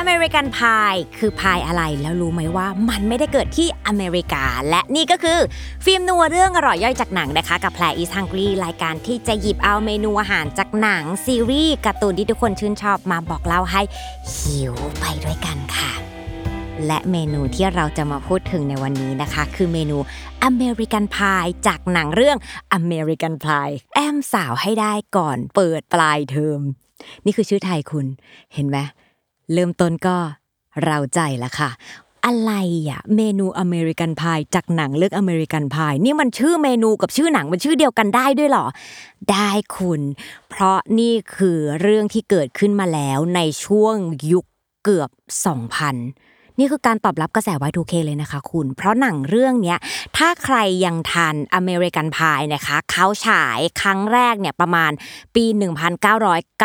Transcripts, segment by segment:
อเมริกันพายคือพายอะไรแล้วรู้ไหมว่ามันไม่ได้เกิดที่อเมริกา และนี่ก็คือ ฟิล์มนัวเรื่องอร่อยย่อยจากหนังนะคะ กับแพร is hungry รายการที่จะหยิบเอาเมนูอาหารจากหนัง ซีรีส์การ์ตูนที่ทุกคนชื่นชอบมาบอกเล่าให้หิวไปด้วยกันค่ะ และเมนูที่เราจะมาพูดถึงในวันนี้นะคะ คือเมนูอเมริกันพายจากหนังเรื่องอเมริกันพายแอ้มสาวให้ได้ก่อนเปิดปลายเทอมนี่คือชื่อไทยคุณเห็นไหม เริ่มต้นก็เร้าใจละค่ะ อะไรอะเมนูอเมริกันพายจากหนังเรื่องอเมริกันพายนี่มันชื่อเมนูกับชื่อหนังมันชื่อเดียวกันได้ด้วยหรอ ได้คุณ เพราะนี่คือเรื่องที่เกิดขึ้นมาแล้วในช่วงยุคเกือบ 2000 นี่คือการตอบรับกระแส Y2K เลยนะคะคุณ เพราะหนังเรื่องเนี้ยถ้าใครยังทันอเมริกันพายนะคะเขาฉายครั้งแรกเนี่ยประมาณปี 1999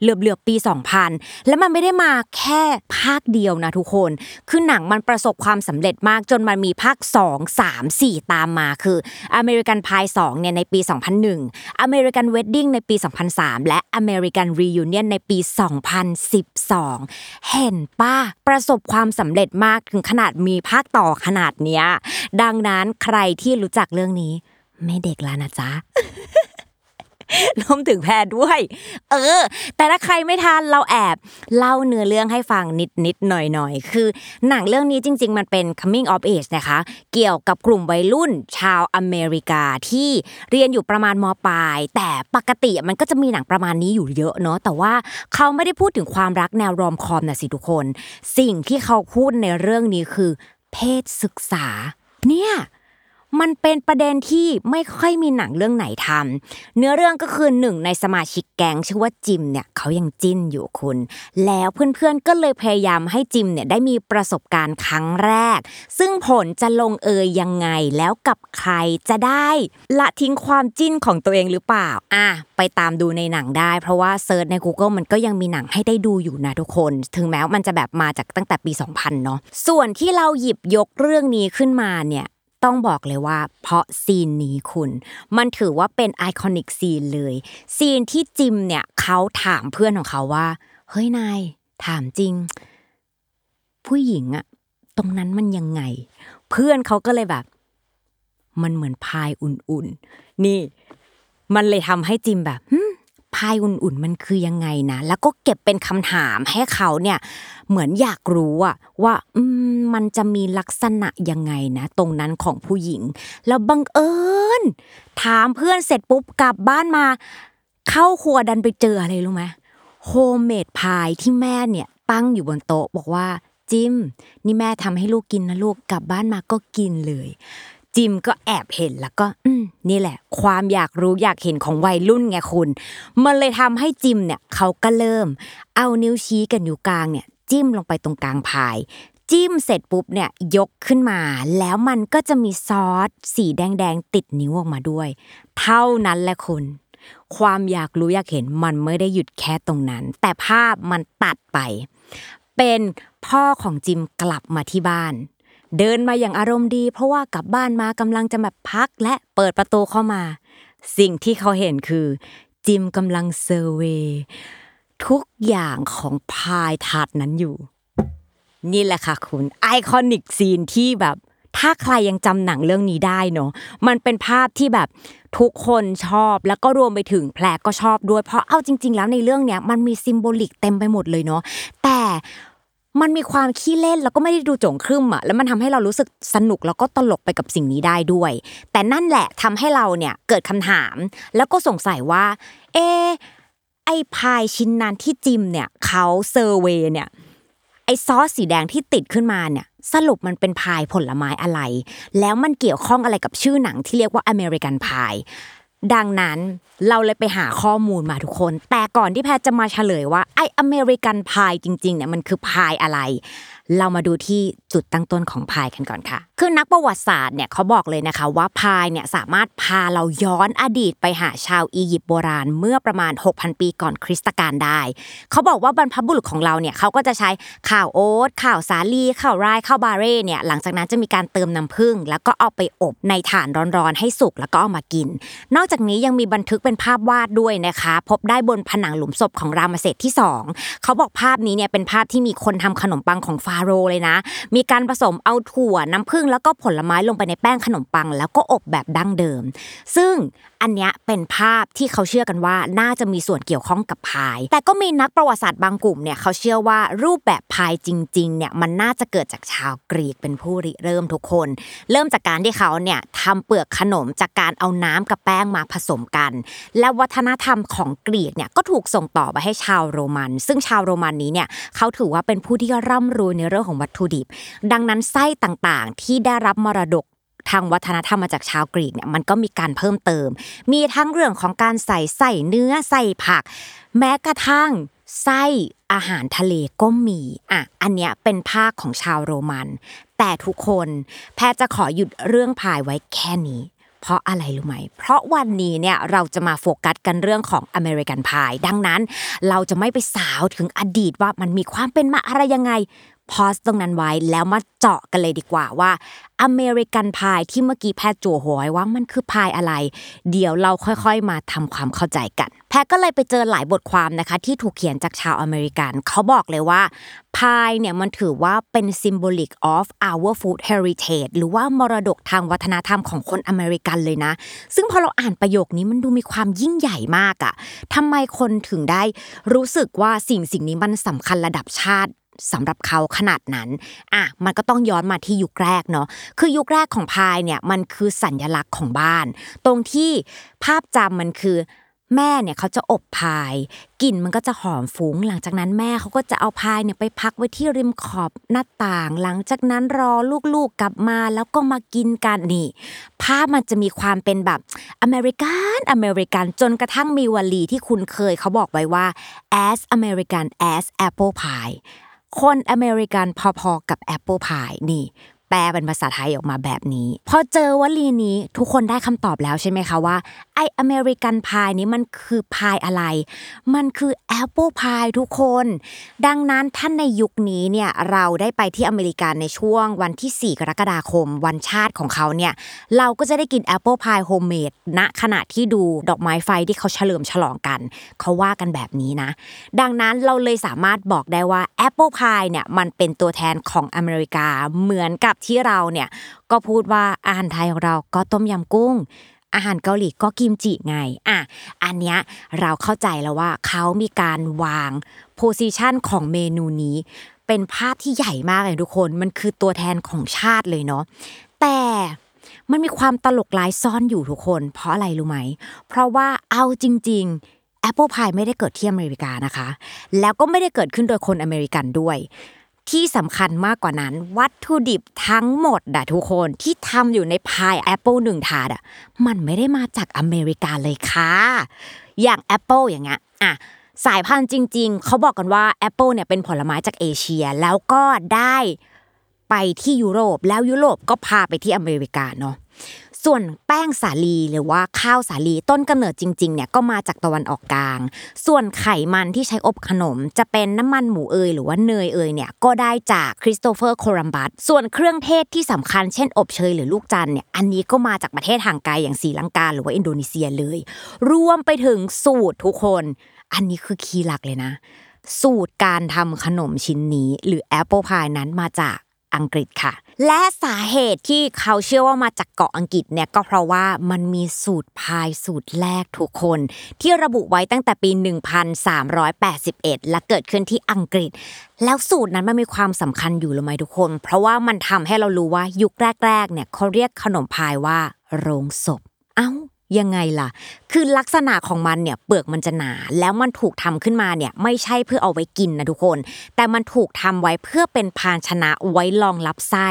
เหลือบเหลือบๆปี 2000 และมันไม่ได้มาแค่ภาคเดียวนะทุกคน คือหนังมันประสบความสำเร็จมากจนมันมีภาค 2 3 4 ตามมาคืออเมริกันพาย2เนี่ยในปี 2001 American Wedding ในปี 2003 และ American Reunion ในปี 2012 เห็นปะประสบความสำเร็จมากถึงขนาดมีภาคต่อขนาดเนี้ยดังนั้นใครที่รู้จักเรื่องนี้ ไม่เด็กแล้วนะจ๊ะ รวมถึงแพรด้วย เออ แต่ถ้าใครไม่ทันเราแอบเล่าเนื้อเรื่องให้ฟังนิดนิดหน่อยหน่อยคือ หนังเรื่องนี้จริง ๆ มันเป็น coming of age นะคะ เกี่ยวกับกลุ่มวัยรุ่นชาวอเมริกาที่เรียนอยู่ประมาณมปลาย แต่ปกติมันก็จะมีหนังประมาณนี้อยู่เยอะเนาะแต่ว่าเขาไม่ได้พูดถึงความรักแนวรอมคอมนะสิทุกคน สิ่งที่เขาพูดในเรื่องนี้คือ เพศศึกษา เนี่ย มันเป็นประเด็นที่ไม่ค่อยมีหนังเรื่องไหนทำเนื้อเรื่องก็คือหนึ่งในสมาชิกแก๊งชื่อว่าจิมเนี่ยเขายังจิ้นอยู่คุณ แล้วเพื่อนๆก็เลยพยายามให้จิมเนี่ยได้มีประสบการณ์ครั้งแรก ซึ่งผลจะลงเอยยังไงแล้วกับใครจะได้ละทิ้งความจิ้นของตัวเองหรือเปล่าอะไปตามดูในหนังได้ เพราะว่าเซิร์ชใน Google มันก็ยังมีหนังให้ได้ดูอยู่นะทุกคน ถึงแม้ว่ามันจะแบบมาจากตั้งแต่ปี 2000 เนาะส่วนที่เราหยิบยกเรื่องนี้ขึ้นมาเนี่ย ต้องบอกเลยว่า เพราะซีนนี้คุณ มันถือว่าเป็น iconic scene เลย ซีนที่จิมเนี่ยเขาถามเพื่อนของเขาว่า เฮ้ยนายถามจริง ผู้หญิงอะตรงนั้นมันยังไง เพื่อนเขาก็เลยแบบ มันเหมือนพายอุ่นๆ นี่ มันเลยทำให้จิมแบบ พายอุ่นๆมันคือยังไงนะ แล้วก็เก็บเป็นคำถามให้เขาเนี่ยเหมือนอยากรู้อะว่ามันจะมีลักษณะยังไงนะ ตรงนั้นของผู้หญิง แล้วบังเอิญถามเพื่อนเสร็จปุ๊บกลับบ้านมา เข้าครัวดันไปเจออะไรรู้ไหม homemade pie ที่แม่เนี่ยตั้งอยู่บนโต๊ะบอกว่าจิมนี่แม่ทำให้ลูกกินนะลูกกลับบ้านมาก็กินเลย จิมก็แอบเห็นแล้วก็อืมนี่แหละ ความอยากรู้อยากเห็นของวัยรุ่นไงคุณ มันเลยทำให้จิมเนี่ยเขาก็เริ่ม เอานิ้วชี้กับนิ้วกลางเนี่ย จิ้มลงไปตรงกลางพาย จิ้มเสร็จปุ๊บเนี่ยยกขึ้นมา แล้วมันก็จะมีซอสสีแดงๆติดนิ้วออกมาด้วย เท่านั้นแหละคุณความอยากรู้อยากเห็นมันไม่ได้หยุดแค่ตรงนั้น แต่ภาพมันตัดไป เป็นพ่อของจิมกลับมาที่บ้าน เดินมาอย่างอารมณ์ดี เพราะว่ากลับบ้านมากำลังจะแบบพักและเปิดประตูเข้ามา สิ่งที่เขาเห็นคือ จิมกำลัง survey ทุกอย่างของพายถาดนั้นอยู่ นี่แหละค่ะคุณ iconic scene ที่แบบถ้าใครยังจำหนังเรื่องนี้ได้เนาะมันเป็นภาพที่แบบทุกคนชอบแล้วก็รวมไปถึงแพรก็ชอบด้วย เพราะเอาจริง ๆ แล้วในเรื่องเนี้ยมันมี symbolic เต็มไปหมดเลยเนาะแต่ มันมีความขี้เล่นแล้วก็ไม่ได้ดูโจ๋งครึ่มอะแล้วมันทำให้เรารู้สึกสนุกแล้วก็ตลกไปกับสิ่งนี้ได้ด้วย แต่นั่นแหละทำให้เราเนี่ยเกิดคำถาม แล้วก็สงสัยว่า เออไอพายชิ้นนั้นที่จิมเนี่ยเขา survey เนี่ยไอซอสสีแดงที่ติดขึ้นมาเนี่ยสรุปมันเป็นพายผลไม้อะไร แล้วมันเกี่ยวข้องอะไรกับชื่อหนังที่เรียกว่าอเมริกันพาย ดังนั้นเราเลยไปหาข้อมูลมาทุกคน แต่ก่อนที่แพทย์จะมาเฉลยว่าไออเมริกันพายจริงๆเนี่ยมันคือพายอะไร เรามาดูที่ จุดตั้งต้นของพายกันก่อนค่ะ คือนักประวัติศาสตร์เนี่ยเขาบอกเลยนะคะว่าพายเนี่ยสามารถพาเราย้อนอดีตไปหาชาวอียิปต์โบราณเมื่อประมาณ 6,000 ปีก่อนคริสตกาลได้ เขาบอกว่าบรรพบุรุษของเราเนี่ยเขาก็จะใช้ข่าวโอ๊ตข่าวสาลีข่าวไรข้าวบาเร่เนี่ยหลังจากนั้นจะมีการเติมน้ำผึ้งแล้วก็เอาไปอบในถ่านร้อนๆให้สุกแล้วก็เอามากิน นอกจากนี้ยังมีบันทึกเป็นภาพวาดด้วยนะคะ พบได้บนผนังหลุมศพของรามเสดที่ 2 เขาบอกภาพนี้เนี่ยเป็นภาพที่มีคนทำขนมปังของฟาโรเลยนะ มีการผสมเอาถั่วน้ำผึ้งแล้วก็ผลไม้ลงไปในแป้งขนมปัง แล้วก็อบแบบดั้งเดิม ซึ่งอันเนี้ยเป็นภาพที่เขาเชื่อกันว่าน่าจะมีส่วนเกี่ยวข้องกับพาย แต่ก็มีนักประวัติศาสตร์บางกลุ่มเนี่ยเขาเชื่อว่ารูปแบบพายจริงๆเนี่ยมันน่าจะเกิดจากชาวกรีกเป็นผู้ริเริ่มทุกคน เริ่มจากการที่เขาเนี่ยทำเปลือกขนมจากการเอาน้ำกับแป้งมาผสมกัน และวัฒนธรรมของกรีกเนี่ยก็ถูกส่งต่อไปให้ชาวโรมัน ซึ่งชาวโรมันนี้เนี่ยเขาถือว่าเป็นผู้ที่ร่ำรวยในเรื่องของวัตถุดิบดังนั้นไส้ต่างๆ ที่ได้รับมรดกทางวัฒนธรรมมาจากชาวกรีกเนี่ยมันก็มีการเพิ่มเติม มีทั้งเรื่องของการใส่ใส่เนื้อใส่ผัก แม้กระทั่งไส้อาหารทะเลก็มีอะอันเนี้ยเป็นภาคของชาวโรมัน แต่ทุกคนแพทย์จะขอหยุดเรื่องพายไว้แค่นี้ เพราะอะไรรู้ไหม เพราะวันนี้เนี่ยเราจะมาโฟกัสกันเรื่องของอเมริกันพาย ดังนั้นเราจะไม่ไปสาวถึงอดีตว่ามันมีความเป็นมาอะไรยังไง pause ตรงนั้นไว้แล้วมาเจาะกันเลยดีกว่าว่าอเมริกันพายที่เมื่อกี้แพทย์จั่วหัวไว้ว่ามันคือพายอะไร เดี๋ยวเราค่อยๆมาทำความเข้าใจกัน แพทย์ก็เลยไปเจอหลายบทความนะคะ ที่ถูกเขียนจากชาวอเมริกัน เขาบอกเลยว่าพายเนี่ยมันถือว่าเป็น symbolic of our food heritage หรือว่ามรดกทางวัฒนธรรมของคนอเมริกันเลยนะ ซึ่งพอเราอ่านประโยคนี้มันดูมีความยิ่งใหญ่มากอะทำไมคนถึงได้รู้สึกว่าสิ่งสิ่งนี้มันสำคัญระดับชาติ สำหรับเขาขนาดนั้นอะมันก็ต้องย้อนมาที่ยุคแรกเนาะคือยุคแรกของพายเนี่ยมันคือสัญลักษณ์ของบ้าน ตรงที่ภาพจำมันคือแม่เนี่ยเขาจะอบพายกลิ่นมันก็จะหอมฟุ้ง หลังจากนั้นแม่เขาก็จะเอาพายเนี่ยไปพักไว้ที่ริมขอบหน้าต่าง หลังจากนั้นรอลูกๆกลับมาแล้วก็มากินกันนี่ภาพมันจะมีความเป็นแบบอเมริกันอเมริกันจนกระทั่งมีวลีที่คุณเคยเขาบอกไว้ว่า as American as apple pie คนอเมริกันพอๆกับแอปเปิลพายนี่ แปลเป็นภาษาไทยออกมาแบบนี้ พอเจอวลีนี้ทุกคนได้คำตอบแล้วใช่ไหมคะว่าไอ้อเมริกันพายนี้มันคือพายอะไร มันคือแอปเปิลพายทุกคน ดังนั้นถ้าในยุคนี้เนี่ยเราได้ไปที่อเมริกาในช่วงวันที่ 4 กรกฎาคม วันชาติของเขาเนี่ยเราก็จะได้กินแอปเปิลพายโฮมเมดณขณะที่ดูดอกไม้ไฟที่เขาเฉลิมฉลองกัน เขาว่ากันแบบนี้นะ ดังนั้นเราเลยสามารถบอกได้ว่าแอปเปิลพายเนี่ยมันเป็นตัวแทนของอเมริกาเหมือนกับที่เราเนี่ยก็พูดว่าอาหารไทยของเราก็ต้มยำกุ้ง อาหารเกาหลีก็กิมจิไงอะอันเนี้ยเราเข้าใจแล้วว่าเขามีการวาง position ของเมนูนี้ เป็นภาพที่ใหญ่มากเลยทุกคนมันคือตัวแทนของชาติเลยเนาะแต่มันมีความตลกร้ายซ่อนอยู่ทุกคน เพราะอะไรรู้ไหม เพราะว่าเอาจริงๆแอปเปิลพายไม่ได้เกิดที่อเมริกานะคะ แล้วก็ไม่ได้เกิดขึ้นโดยคนอเมริกันด้วย ที่สำคัญมากกว่านั้น วัตถุดิบทั้งหมดอะทุกคนที่ทำอยู่ในพายแอปเปิลหนึ่งถาดอะมันไม่ได้มาจากอเมริกาเลยค่ะ อย่างแอปเปิลอย่างเงี้ยอะสายพันธุ์จริง ๆ เขาบอกกันว่าแอปเปิลเนี่ยเป็นผลไม้จากเอเชียแล้วก็ได้ไปที่ยุโรปแล้วยุโรปก็พาไปที่อเมริกาเนาะ ส่วนแป้งสาลีหรือว่าข้าวสาลีต้นกำเนิดจริงๆเนี่ยก็มาจากตะวันออกกลาง ส่วนไขมันที่ใช้อบขนม จะเป็นน้ำมันหมูเอยหรือว่าเนยเอยเนี่ยก็ได้จากคริสโตเฟอร์โคลัมบัสส่วนเครื่องเทศที่สำคัญเช่นอบเชยหรือลูกจันเนี่ยอันนี้ก็มาจากประเทศห่างไกลอย่างศรีลังกาหรือว่าอินโดนีเซียเลย รวมไปถึงสูตรทุกคน อันนี้คือคีย์หลักเลยนะ สูตรการทำขนมชิ้นนี้ หรือแอปเปิลพายนั้นมาจากอังกฤษค่ะ และสาเหตุที่เขาเชื่อว่ามาจากเกาะอังกฤษเนี่ยก็เพราะว่ามันมีสูตรพายสูตรแรกทุกคน ที่ระบุไว้ตั้งแต่ปี 1381 และเกิดขึ้นที่อังกฤษ แล้วสูตรนั้นมันมีความสำคัญอยู่หรือไม่ทุกคน เพราะว่ามันทำให้เรารู้ว่ายุคแรกๆเนี่ยเขาเรียกขนมพายว่าโรงศพ เอ้ายังไงล่ะ คือลักษณะของมันเนี่ยเปลือกมันจะหนา แล้วมันถูกทำขึ้นมาเนี่ยไม่ใช่เพื่อเอาไว้กินนะทุกคน แต่มันถูกทำไว้เพื่อเป็นภาชนะไว้รองรับไส้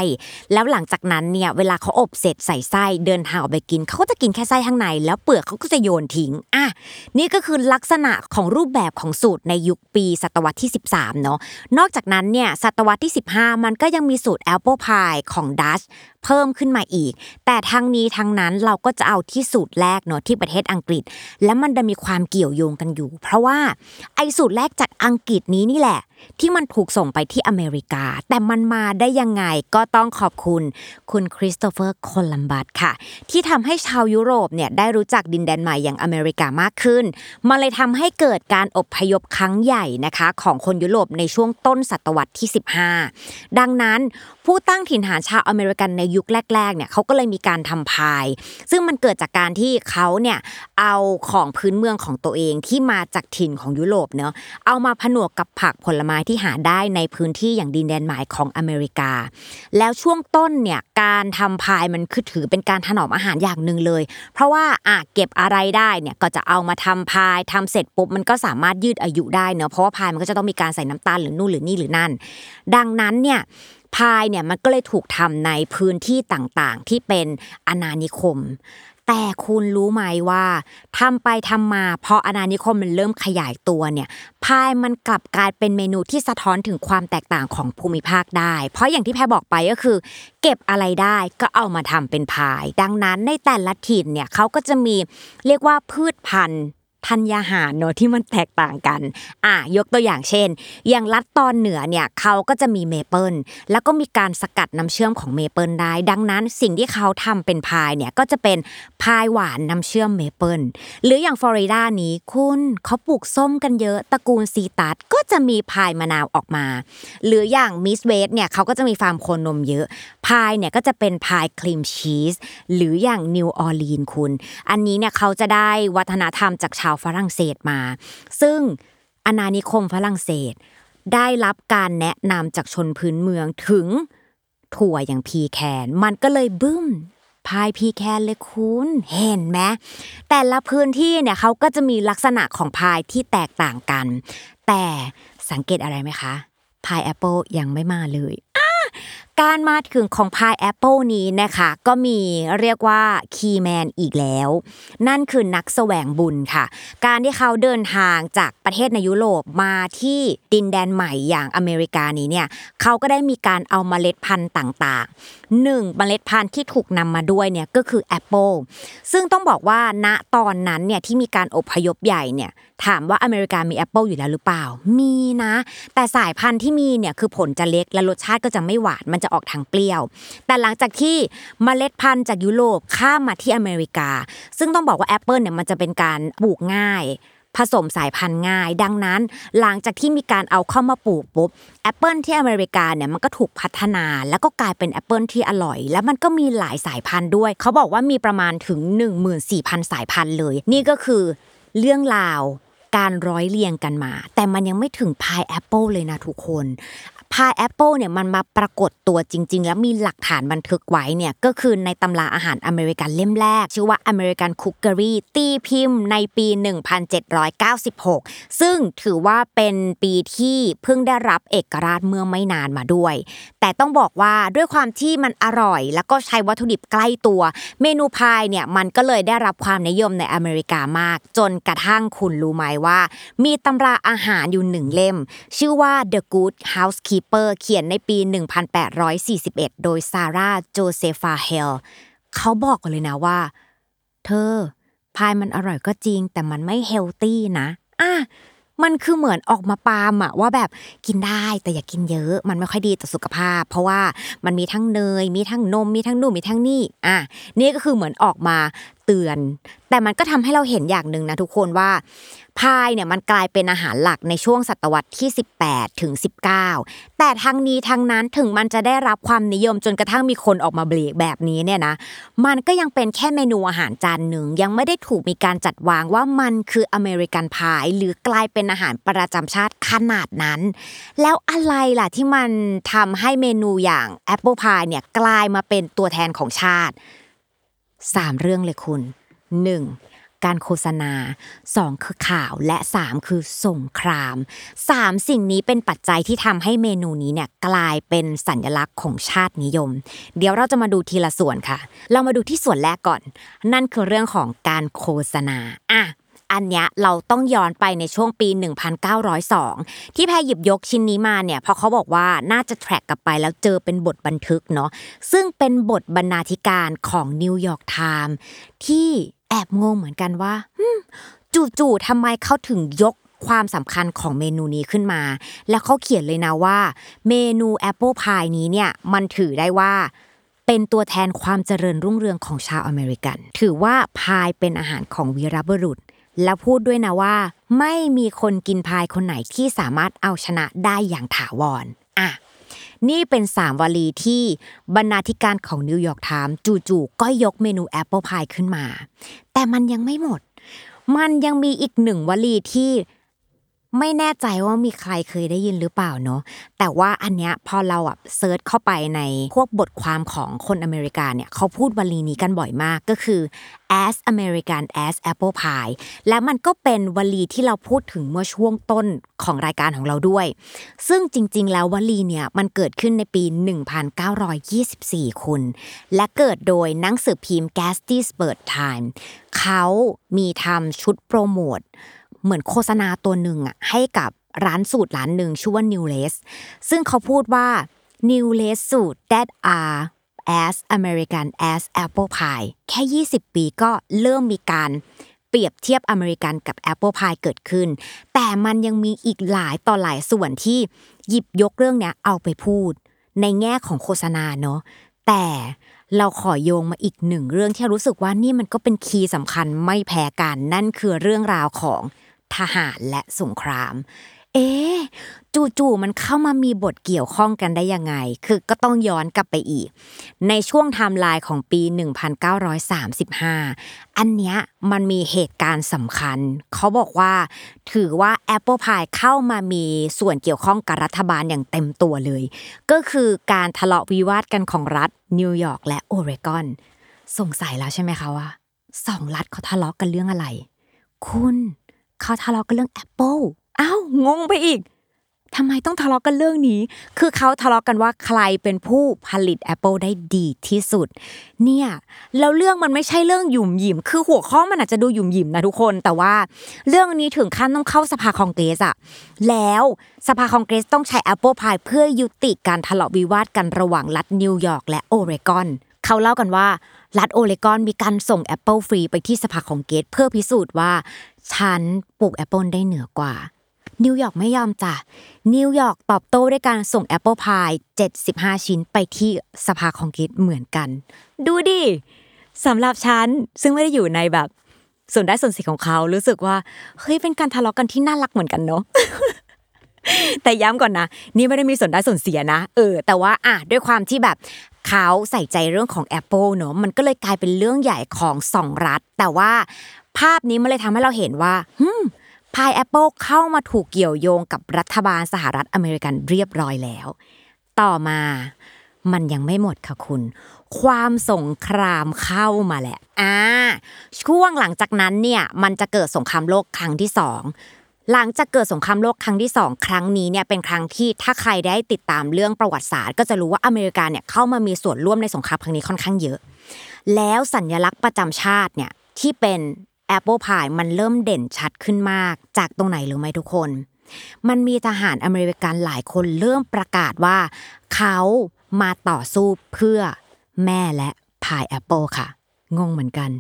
แล้วหลังจากนั้นเนี่ยเวลาเขาอบเสร็จใส่ไส้เดินทางออกไปกินเขาก็จะกินแค่ไส้ข้างใน แล้วเปลือกเขาก็จะโยนทิ้งอะนี่ก็คือลักษณะของรูปแบบของสูตรในยุคปีศตวรรษที่ 13เนาะนอกจากนั้นเนี่ยศตวรรษที่ 15 มันก็ยังมีสูตรแอปเปิลพายของดัชเพิ่มขึ้นมาอีก แต่ทั้งนี้ทั้งนั้นเราก็จะเอาที่สูตรแรกเนาะที่ประเทศอังกฤษและมันจะมีความเกี่ยวโยงกันอยู่ เพราะว่าไอ้สูตรแรกจากอังกฤษนี้นี่แหละ ที่มันถูกส่งไปที่อเมริกา แต่มันมาได้ยังไงก็ต้องขอบคุณ คุณคริสโตเฟอร์โคลัมบัสค่ะ ที่ทำให้ชาวยุโรปเนี่ยได้รู้จักดินแดนใหม่อย่างอเมริกามากขึ้น มันเลยทำให้เกิดการอพยพครั้งใหญ่นะคะ ของคนยุโรปในช่วงต้นศตวรรษที่ 15 ดังนั้นผู้ตั้งถิ่นฐานชาวอเมริกันในยุคแรกๆเนี่ยเขาก็เลยมีการทำพาย ซึ่งมันเกิดจากการที่เขาเนี่ยเอาของพื้นเมืองของตัวเองที่มาจากถิ่นของยุโรปเนาะเอามาผนวกกับผักผลไม้ที่หาได้ในพื้นที่อย่างดินแดนหมายของอเมริกา แล้วช่วงต้นเนี่ยการทำพายมันคือถือเป็นการถนอมอาหารอย่างหนึ่งเลย เพราะว่าอะเก็บอะไรได้เนี่ยก็จะเอามาทำพายทำเสร็จปุ๊บมันก็สามารถยืดอายุได้เนาะเพราะว่าพายมันก็จะต้องมีการใส่น้ำตาลหรือนู่นหรือนี่หรือนั่น ดังนั้นเนี่ยพายเนี่ยมันก็เลยถูกทำในพื้นที่ต่างๆ ที่เป็นอาณานิคม แต่คุณรู้ไหมว่าทำไปทำมาพออาณานิคมมันเริ่มขยายตัวเนี่ยพายมันกลับกลายเป็นเมนูที่สะท้อนถึงความแตกต่างของภูมิภาคได้ เพราะอย่างที่แพรบอกไปก็คือ เก็บอะไรได้ก็เอามาทำเป็นพาย ดังนั้นในแต่ละถิ่นเนี่ยเขาก็จะมีเรียกว่าพืชพันธุ์ ธัญญาหารเนอะที่มันแตกต่างกัน อะยกตัวอย่างเช่น อย่างรัฐตอนเหนือเนี่ยเขาก็จะมีเมเปิลแล้วก็มีการสกัดน้ำเชื่อมของเมเปิลได้ ดังนั้นสิ่งที่เขาทำเป็นพายเนี่ยก็จะเป็นพายหวานน้ำเชื่อมเมเปิลหรืออย่างฟลอริดานี้คุณเขาปลูกส้มกันเยอะตระกูล citrus ก็จะมีพายมะนาวออกมา หรืออย่าง Midwest เนี่ยเขาก็จะมีฟาร์มโคนมเยอะ พายเนี่ยก็จะเป็นพายครีมชีสหรืออย่างนิวออร์ลีนคุณ อันนี้เนี่ยเขาจะได้วัฒนธรรมจากชาวฝรั่งเศสมา ซึ่งอาณานิคมฝรั่งเศส ได้รับการแนะนำจากชนพื้นเมืองถึงถั่วอย่างพีแคน มันก็เลยบึ้มพายพีแคนเลยคุณเห็นไหมแต่ละพื้นที่เนี่ยเขาก็จะมีลักษณะของพายที่แตกต่างกัน แต่สังเกตอะไรไหมคะพายแอปเปิลยังไม่มาเลย การมาถึงของพายแอปเปิลนี้นะคะก็มีเรียกว่า key man อีกแล้ว นั่นคือนักแสวงบุญค่ะ การที่เขาเดินทางจากประเทศในยุโรปมาที่ดินแดนใหม่อย่างอเมริกานี้เนี่ยเขาก็ได้มีการเอาเมล็ดพันธุ์ต่างๆหนึ่งเมล็ดพันธุ์ที่ถูกนำมาด้วยเนี่ยก็คือแอปเปิลซึ่งต้องบอกว่าณตอนนั้นเนี่ยที่มีการอพยพใหญ่เนี่ย ถามว่าอเมริกามีแอปเปิลอยู่แล้วหรือเปล่า มีนะ แต่สายพันธุ์ที่มีเนี่ยคือผลจะเล็กและรสชาติก็จะไม่หวานมันจะออกทางเปรี้ยว แต่หลังจากที่เมล็ดพันธุ์จากยุโรปข้ามมาที่อเมริกา ซึ่งต้องบอกว่าแอปเปิลเนี่ยมันจะเป็นการปลูกง่ายผสมสายพันธุ์ง่าย ดังนั้น หลังจากที่มีการเอาเข้ามาปลูกปุ๊บแอปเปิลที่อเมริกาเนี่ยมันก็ถูกพัฒนา แล้วก็กลายเป็นแอปเปิลที่อร่อย แล้วมันก็มีหลายสายพันธุ์ด้วย เขาบอกว่ามีประมาณถึง 14,000 สายพันธุ์เลย นี่ก็คือเรื่องราว การร้อยเรียงกันมา แต่มันยังไม่ถึงพายแอปเปิลเลยนะทุกคน พายแอปเปิลเนี่ยมันมาปรากฏตัวจริง ๆ แล้วมีหลักฐานบันทึกไว้เนี่ยก็คือในตำราอาหารอเมริกันเล่มแรก ชื่อว่า American Cookery ตีพิมพ์ในปี 1796 ซึ่งถือว่าเป็นปีที่เพิ่งได้รับเอกราชเมื่อไม่นานมาด้วย แต่ต้องบอกว่าด้วยความที่มันอร่อย แล้วก็ใช้วัตถุดิบใกล้ตัว เมนูพายเนี่ยมันก็เลยได้รับความนิยมในอเมริกามาก จนกระทั่งคุณรู้ไหมว่า มีตำราอาหารอยู่หนึ่งเล่ม ชื่อว่า The Good Housekeeper เปอร์เขียนในปี 1841 โดยซาร่าโจเซฟาเฮลเขาบอกกันเลยนะว่า เธอ พายมันอร่อยก็จริง แต่มันไม่ healthy นะอะมันคือเหมือนออกมาปรามอะว่าแบบกินได้แต่อย่ากินเยอะ มันไม่ค่อยดีต่อสุขภาพ เพราะว่ามันมีทั้งเนย มีทั้งนม มีทั้งนู่นมีทั้งนี่อะนี่ก็คือเหมือนออกมาเตือน แต่มันก็ทำให้เราเห็นอย่างหนึ่งนะทุกคนว่า พายเนี่ยมันกลายเป็นอาหารหลักในช่วงศตวรรษที่ 18ถึง19 แต่ทั้งนี้ทั้งนั้นถึงมันจะได้รับความนิยมจนกระทั่งมีคนออกมาเบรกแบบนี้เนี่ยนะมันก็ยังเป็นแค่เมนูอาหารจานหนึ่งยังไม่ได้ถูกมีการจัดวางว่ามันคืออเมริกันพายหรือกลายเป็นอาหารประจำชาติขนาดนั้น แล้วอะไรล่ะที่มันทำให้เมนูอย่างแอปเปิลพายเนี่ยกลายมาเป็นตัวแทนของชาติ สามเรื่องเลยคุณ 1. การโฆษณา 2. คือข่าวและ 3. คือสงคราม 3. สิ่งนี้เป็นปัจจัยที่ทำให้เมนูนี้เนี่ยกลายเป็นสัญลักษณ์ของชาตินิยม เดี๋ยวเราจะมาดูทีละส่วนค่ะ เรามาดูที่ส่วนแรกก่อน นั่นคือเรื่องของการโฆษณาอะ อันเนี้ยเราต้องย้อนไปในช่วงปี 1902 ที่แพรหยิบยกชิ้นนี้มาเนี่ยเพราะเขาบอกว่าน่าจะแทร็กกลับไปแล้วเจอเป็นบทบันทึกเนาะซึ่งเป็นบทบรรณาธิการของนิวยอร์กไทม์ที่แอบงงเหมือนกันว่าจู่ๆทำไมเขาถึงยกความสำคัญของเมนูนี้ขึ้นมา แล้วเขาเขียนเลยนะว่า เมนูแอปเปิลพายนี้เนี่ยมันถือได้ว่าเป็นตัวแทนความเจริญรุ่งเรืองของชาวอเมริกัน ถือว่าพายเป็นอาหารของวีรบุรุษ และพูดด้วยนะว่า ไม่มีคนกินพายคนไหนที่สามารถเอาชนะได้อย่างถาวรอะนี่เป็นสามวลีที่บรรณาธิการของนิวยอร์กไทม์จู่ๆก็ยกเมนูแอปเปิลพายขึ้นมา แต่มันยังไม่หมด มันยังมีอีกหนึ่งวลีที่ ไม่แน่ใจว่ามีใครเคยได้ยินหรือเปล่าเนาะแต่ว่าอันเนี้ยพอเราอะ search เข้าไปในพวกบทความของคนอเมริกาเนี่ยเขาพูดวลีนี้กันบ่อยมากก็คือ as American as apple pie และมันก็เป็นวลีที่เราพูดถึงเมื่อช่วงต้นของรายการของเราด้วย ซึ่งจริง ๆ แล้ววลีเนี่ยมันเกิดขึ้นในปี 1924 คุณ และเกิดโดยนังสือพิมพ์ Gettysburg Time เขามีทำชุดโปรโมท เหมือนโฆษณาตัวหนึ่งอะให้กับร้านสูตรร้านหนึ่งชื่อว่า New Lace ซึ่งเขาพูดว่า New Lace สูตร that are as American as apple pie แค่ 20 ปีก็เริ่มมีการเปรียบเทียบอเมริกันกับ Apple Pie เกิดขึ้น แต่มันยังมีอีกหลายต่อหลายส่วนที่หยิบยกเรื่องเนี้ยเอาไปพูด ในแง่ของโฆษณาเนาะแต่เราขอโยงมาอีกหนึ่งเรื่องที่รู้สึกว่านี่มันก็เป็น key สำคัญไม่แพ้กันนั่นคือเรื่องราวของ ทหารและสงคราม เอ๊ะจู่ๆมันเข้ามามีบทเกี่ยวข้องกันได้ยังไง คือก็ต้องย้อนกลับไปอีก ในช่วงไทม์ไลน์ของปี 1935 อันเนี้ยมันมีเหตุการณ์สำคัญ เขาบอกว่าถือว่า Apple Pie เข้ามามีส่วนเกี่ยวข้องกับรัฐบาลอย่างเต็มตัวเลย ก็คือการทะเลาะวิวาทกันของรัฐนิวยอร์กและโอเรกอน สงสัยแล้วใช่ไหมคะว่าสองรัฐเขาทะเลาะกันเรื่องอะไร คุณ เขาทะเลาะกันเรื่อง Apple อ้าวงงไปอีกทำไมต้องทะเลาะกันเรื่องนี้ คือเขาทะเลาะกันว่าใครเป็นผู้ผลิต Apple ได้ดีที่สุด เนี่ย แล้วเรื่องมันไม่ใช่เรื่องหยุ่มหยิม คือหัวข้อมันอาจจะดูหยุ่มหยิมนะทุกคน แต่ว่าเรื่องนี้ถึงขั้นต้องเข้าสภาคองเกรสอะแล้วสภาคองเกรสต้องใช้ Apple Pie เพื่อยุติการทะเลาะวิวาทกันระหว่างรัฐนิวยอร์กและโอเรกอน เขาเล่ากันว่ารัฐโอเรกอนมีการส่ง Apple ฟรีไปที่สภาคองเกรสเพื่อพิสูจน์ว่า ฉันปลูกแอปเปิลได้เหนือกว่า นิวยอร์กไม่ยอมจ้ะ นิวยอร์กตอบโต้ด้วยการส่งแอปเปิลพาย75 ชิ้นไปที่สภาคองเกรสเหมือนกัน ดูดิสำหรับฉันซึ่งไม่ได้อยู่ในแบบส่วนได้ส่วนเสียของเขารู้สึกว่าเฮ้ยเป็นการทะเลาะกันที่น่ารักเหมือนกันเนาะแต่ย้ำก่อนนะ นี่ไม่ได้มีส่วนได้ส่วนเสียนะ เออ แต่ว่าอะด้วยความที่แบบเขาใส่ใจเรื่องของ Apple เนอะมันก็เลยกลายเป็นเรื่องใหญ่ของสองรัฐ แต่ว่า ภาพนี้มันเลยทำให้เราเห็นว่าฮึมพายแอปเปิลเข้ามาถูกเกี่ยวโยงกับรัฐบาลสหรัฐอเมริกันเรียบร้อยแล้ว ต่อมามันยังไม่หมดค่ะคุณ ความสงครามเข้ามาแหละอ่าช่วงหลังจากนั้นเนี่ยมันจะเกิดสงครามโลกครั้งที่สองหลังจากเกิดสงครามโลกครั้งที่สองครั้งนี้เนี่ยเป็นครั้งที่ถ้าใครได้ติดตามเรื่องประวัติศาสตร์ ก็จะรู้ว่าอเมริกาเนี่ยเข้ามามีส่วนร่วมในสงครามครั้งนี้ค่อนข้างเยอะ แล้วสัญลักษณ์ประจำชาติเนี่ยที่เป็น แอปเปิลพายมันเริ่มเด่นชัดขึ้นมาก จากตรงไหนหรู้ไหมทุกคน มันมีทหารอเมริกันหลายคนเริ่มประกาศว่า เขามาต่อสู้เพื่อแม่และพายแอปเปิลค่ะ งงเหมือนกัน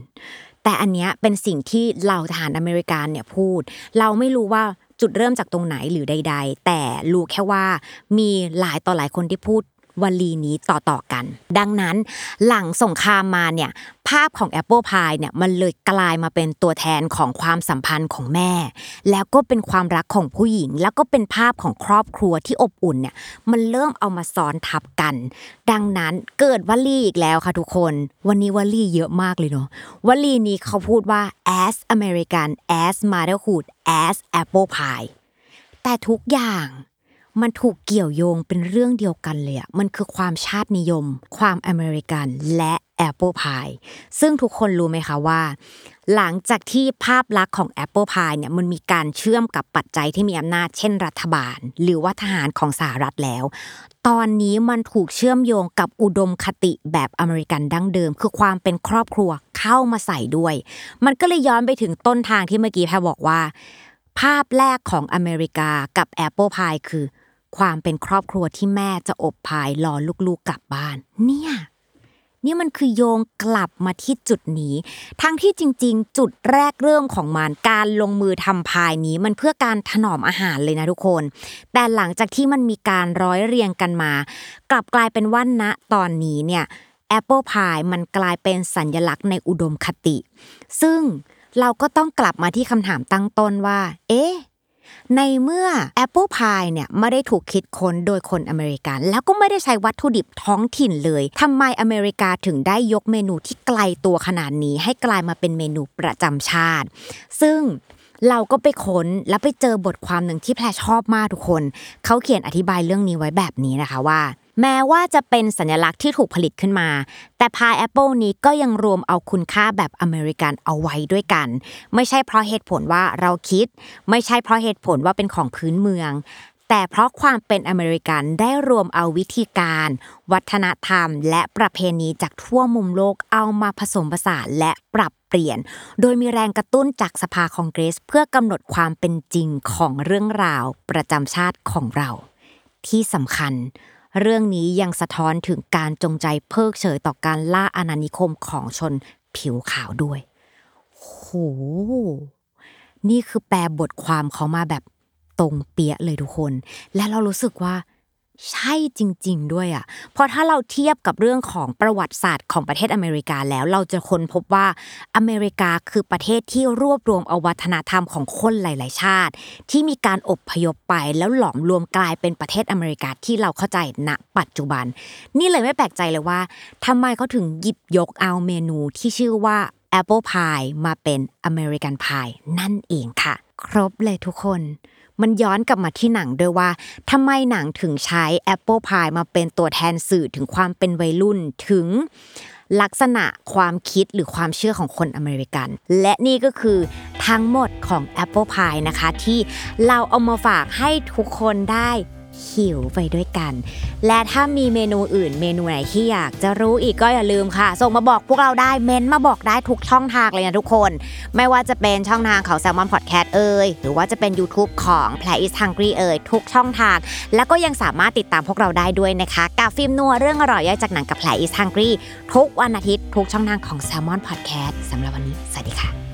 แต่อันเนี้ยเป็นสิ่งที่เราทหารอเมริกันเนี่ยพูด เราไม่รู้ว่าจุดเริ่มจากตรงไหนหรือใด ๆ แต่รู้แค่ว่ามีหลายต่อหลายคนที่พูด วลีนี้ต่อๆกัน ดังนั้นหลังสงครามมาเนี่ยภาพของ Apple Pie เนี่ยมันเลยกลายมาเป็นตัวแทนของความสัมพันธ์ของแม่ แล้วก็เป็นความรักของผู้หญิง แล้วก็เป็นภาพของครอบครัวที่อบอุ่นเนี่ยมันเริ่มเอามาซ้อนทับกัน ดังนั้นเกิดวลีอีกแล้วค่ะทุกคน วันนี้วลีเยอะมากเลยเนาะวลีนี้เขาพูดว่า as American as motherhood as apple pie แต่ทุกอย่าง มันถูกเกี่ยวโยงเป็นเรื่องเดียวกันเลยอะมันคือความชาตินิยม ความอเมริกันและแอปเปิลพายซึ่งทุกคนรู้ไหมคะว่า หลังจากที่ภาพลักษณ์ของแอปเปิลพายเนี่ยมันมีการเชื่อมกับปัจจัยที่มีอำนาจเช่นรัฐบาล หรือว่าทหารของสหรัฐแล้ว ตอนนี้มันถูกเชื่อมโยงกับอุดมคติแบบอเมริกันดั้งเดิม คือความเป็นครอบครัวเข้ามาใส่ด้วย มันก็เลยย้อนไปถึงต้นทางที่เมื่อกี้แพรบอกว่า ภาพแรกของอเมริกากับแอปเปิลพายคือ ความเป็นครอบครัวที่แม่จะอบพายรอลูกๆกลับบ้าน เนี่ยนี่มันคือโยงกลับมาที่จุดนี้ ทั้งที่จริง ๆ จุดแรกเริ่มของมันการลงมือทำพายนี้มันเพื่อการถนอมอาหารเลยนะทุกคน แต่หลังจากที่มันมีการร้อยเรียงกันมา กลับกลายเป็นว่าณตอนนี้เนี่ยแอปเปิลพายมันกลายเป็นสัญลักษณ์ในอุดมคติ ซึ่งเราก็ต้องกลับมาที่คำถามตั้งต้นว่า เอ๊ะ ในเมื่อ Apple Pie เนี่ยไม่ได้ถูกคิดค้นโดยคนอเมริกัน แล้วก็ไม่ได้ใช้วัตถุดิบท้องถิ่นเลยทำไมอเมริกาถึงได้ยกเมนูที่ไกลตัวขนาดนี้ ให้กลายมาเป็นเมนูประจำชาติ ซึ่งเราก็ไปค้นแล้วไปเจอบทความหนึ่งที่แพรชอบมากทุกคน เขาเขียนอธิบายเรื่องนี้ไว้แบบนี้นะคะว่า แม้ว่าจะเป็นสัญลักษณ์ที่ถูกผลิตขึ้นมา แต่พายแอปเปิลนี้ก็ยังรวมเอาคุณค่าแบบอเมริกันเอาไว้ด้วยกัน ไม่ใช่เพราะเหตุผลว่าเราคิด ไม่ใช่เพราะเหตุผลว่าเป็นของพื้นเมือง แต่เพราะความเป็นอเมริกันได้รวมเอาวิธีการ วัฒนธรรม และประเพณีจากทั่วมุมโลกเอามาผสมผสานและปรับเปลี่ยน โดยมีแรงกระตุ้นจากสภาคองเกรส เพื่อกำหนดความเป็นจริงของเรื่องราวประจำชาติของเรา ที่สำคัญ เรื่องนี้ยังสะท้อนถึงการจงใจเพิกเฉยต่อการล่าอาณานิคมของชนผิวขาวด้วยโหนี่คือแปลบทความเขามาแบบตรงเปียะเลยทุกคน และเรารู้สึกว่า ใช่จริง ๆ ด้วยอะ เพราะถ้าเราเทียบกับเรื่องของประวัติศาสตร์ของประเทศอเมริกาแล้วเราจะค้นพบว่าอเมริกาคือประเทศที่รวบรวมเอาวัฒนธรรมของคนหลาย ๆ ชาติ ที่มีการอบพยพไปแล้วหลอมรวมกลายเป็นประเทศอเมริกาที่เราเข้าใจณปัจจุบัน นี่เลยไม่แปลกใจเลยว่าทำไมเขาถึงหยิบยกเอาเมนูที่ชื่อว่า Apple Pie มาเป็น American Pie นั่นเองค่ะ ครบเลยทุกคน มันย้อนกลับมาที่หนังด้วยว่าทำไมหนังถึงใช้ Apple Pie มาเป็นตัวแทนสื่อถึงความเป็นวัยรุ่นถึงลักษณะความคิดหรือความเชื่อของคนอเมริกัน และนี่ก็คือทั้งหมดของ Apple Pie นะคะ ที่เราเอามาฝากให้ทุกคนได้ หิวไปด้วยกัน และถ้ามีเมนูอื่นเมนูไหนที่อยากจะรู้อีกก็อย่าลืมค่ะ ส่งมาบอกพวกเราได้เม้นต์มาบอกได้ทุกช่องทางเลยนะทุกคน ไม่ว่าจะเป็นช่องทางของ Salmon Podcast เอ่ยหรือว่าจะเป็น YouTube ของ Play is Hungry เอ่ยทุกช่องทาง แล้วก็ยังสามารถติดตามพวกเราได้ด้วยนะคะกับฟิล์มนัวเรื่องอร่อยย่อยจากหนังกับ Play is Hungry ทุกวันอาทิตย์ทุกช่องทางของ Salmon Podcast สำหรับวันนี้สวัสดีค่ะ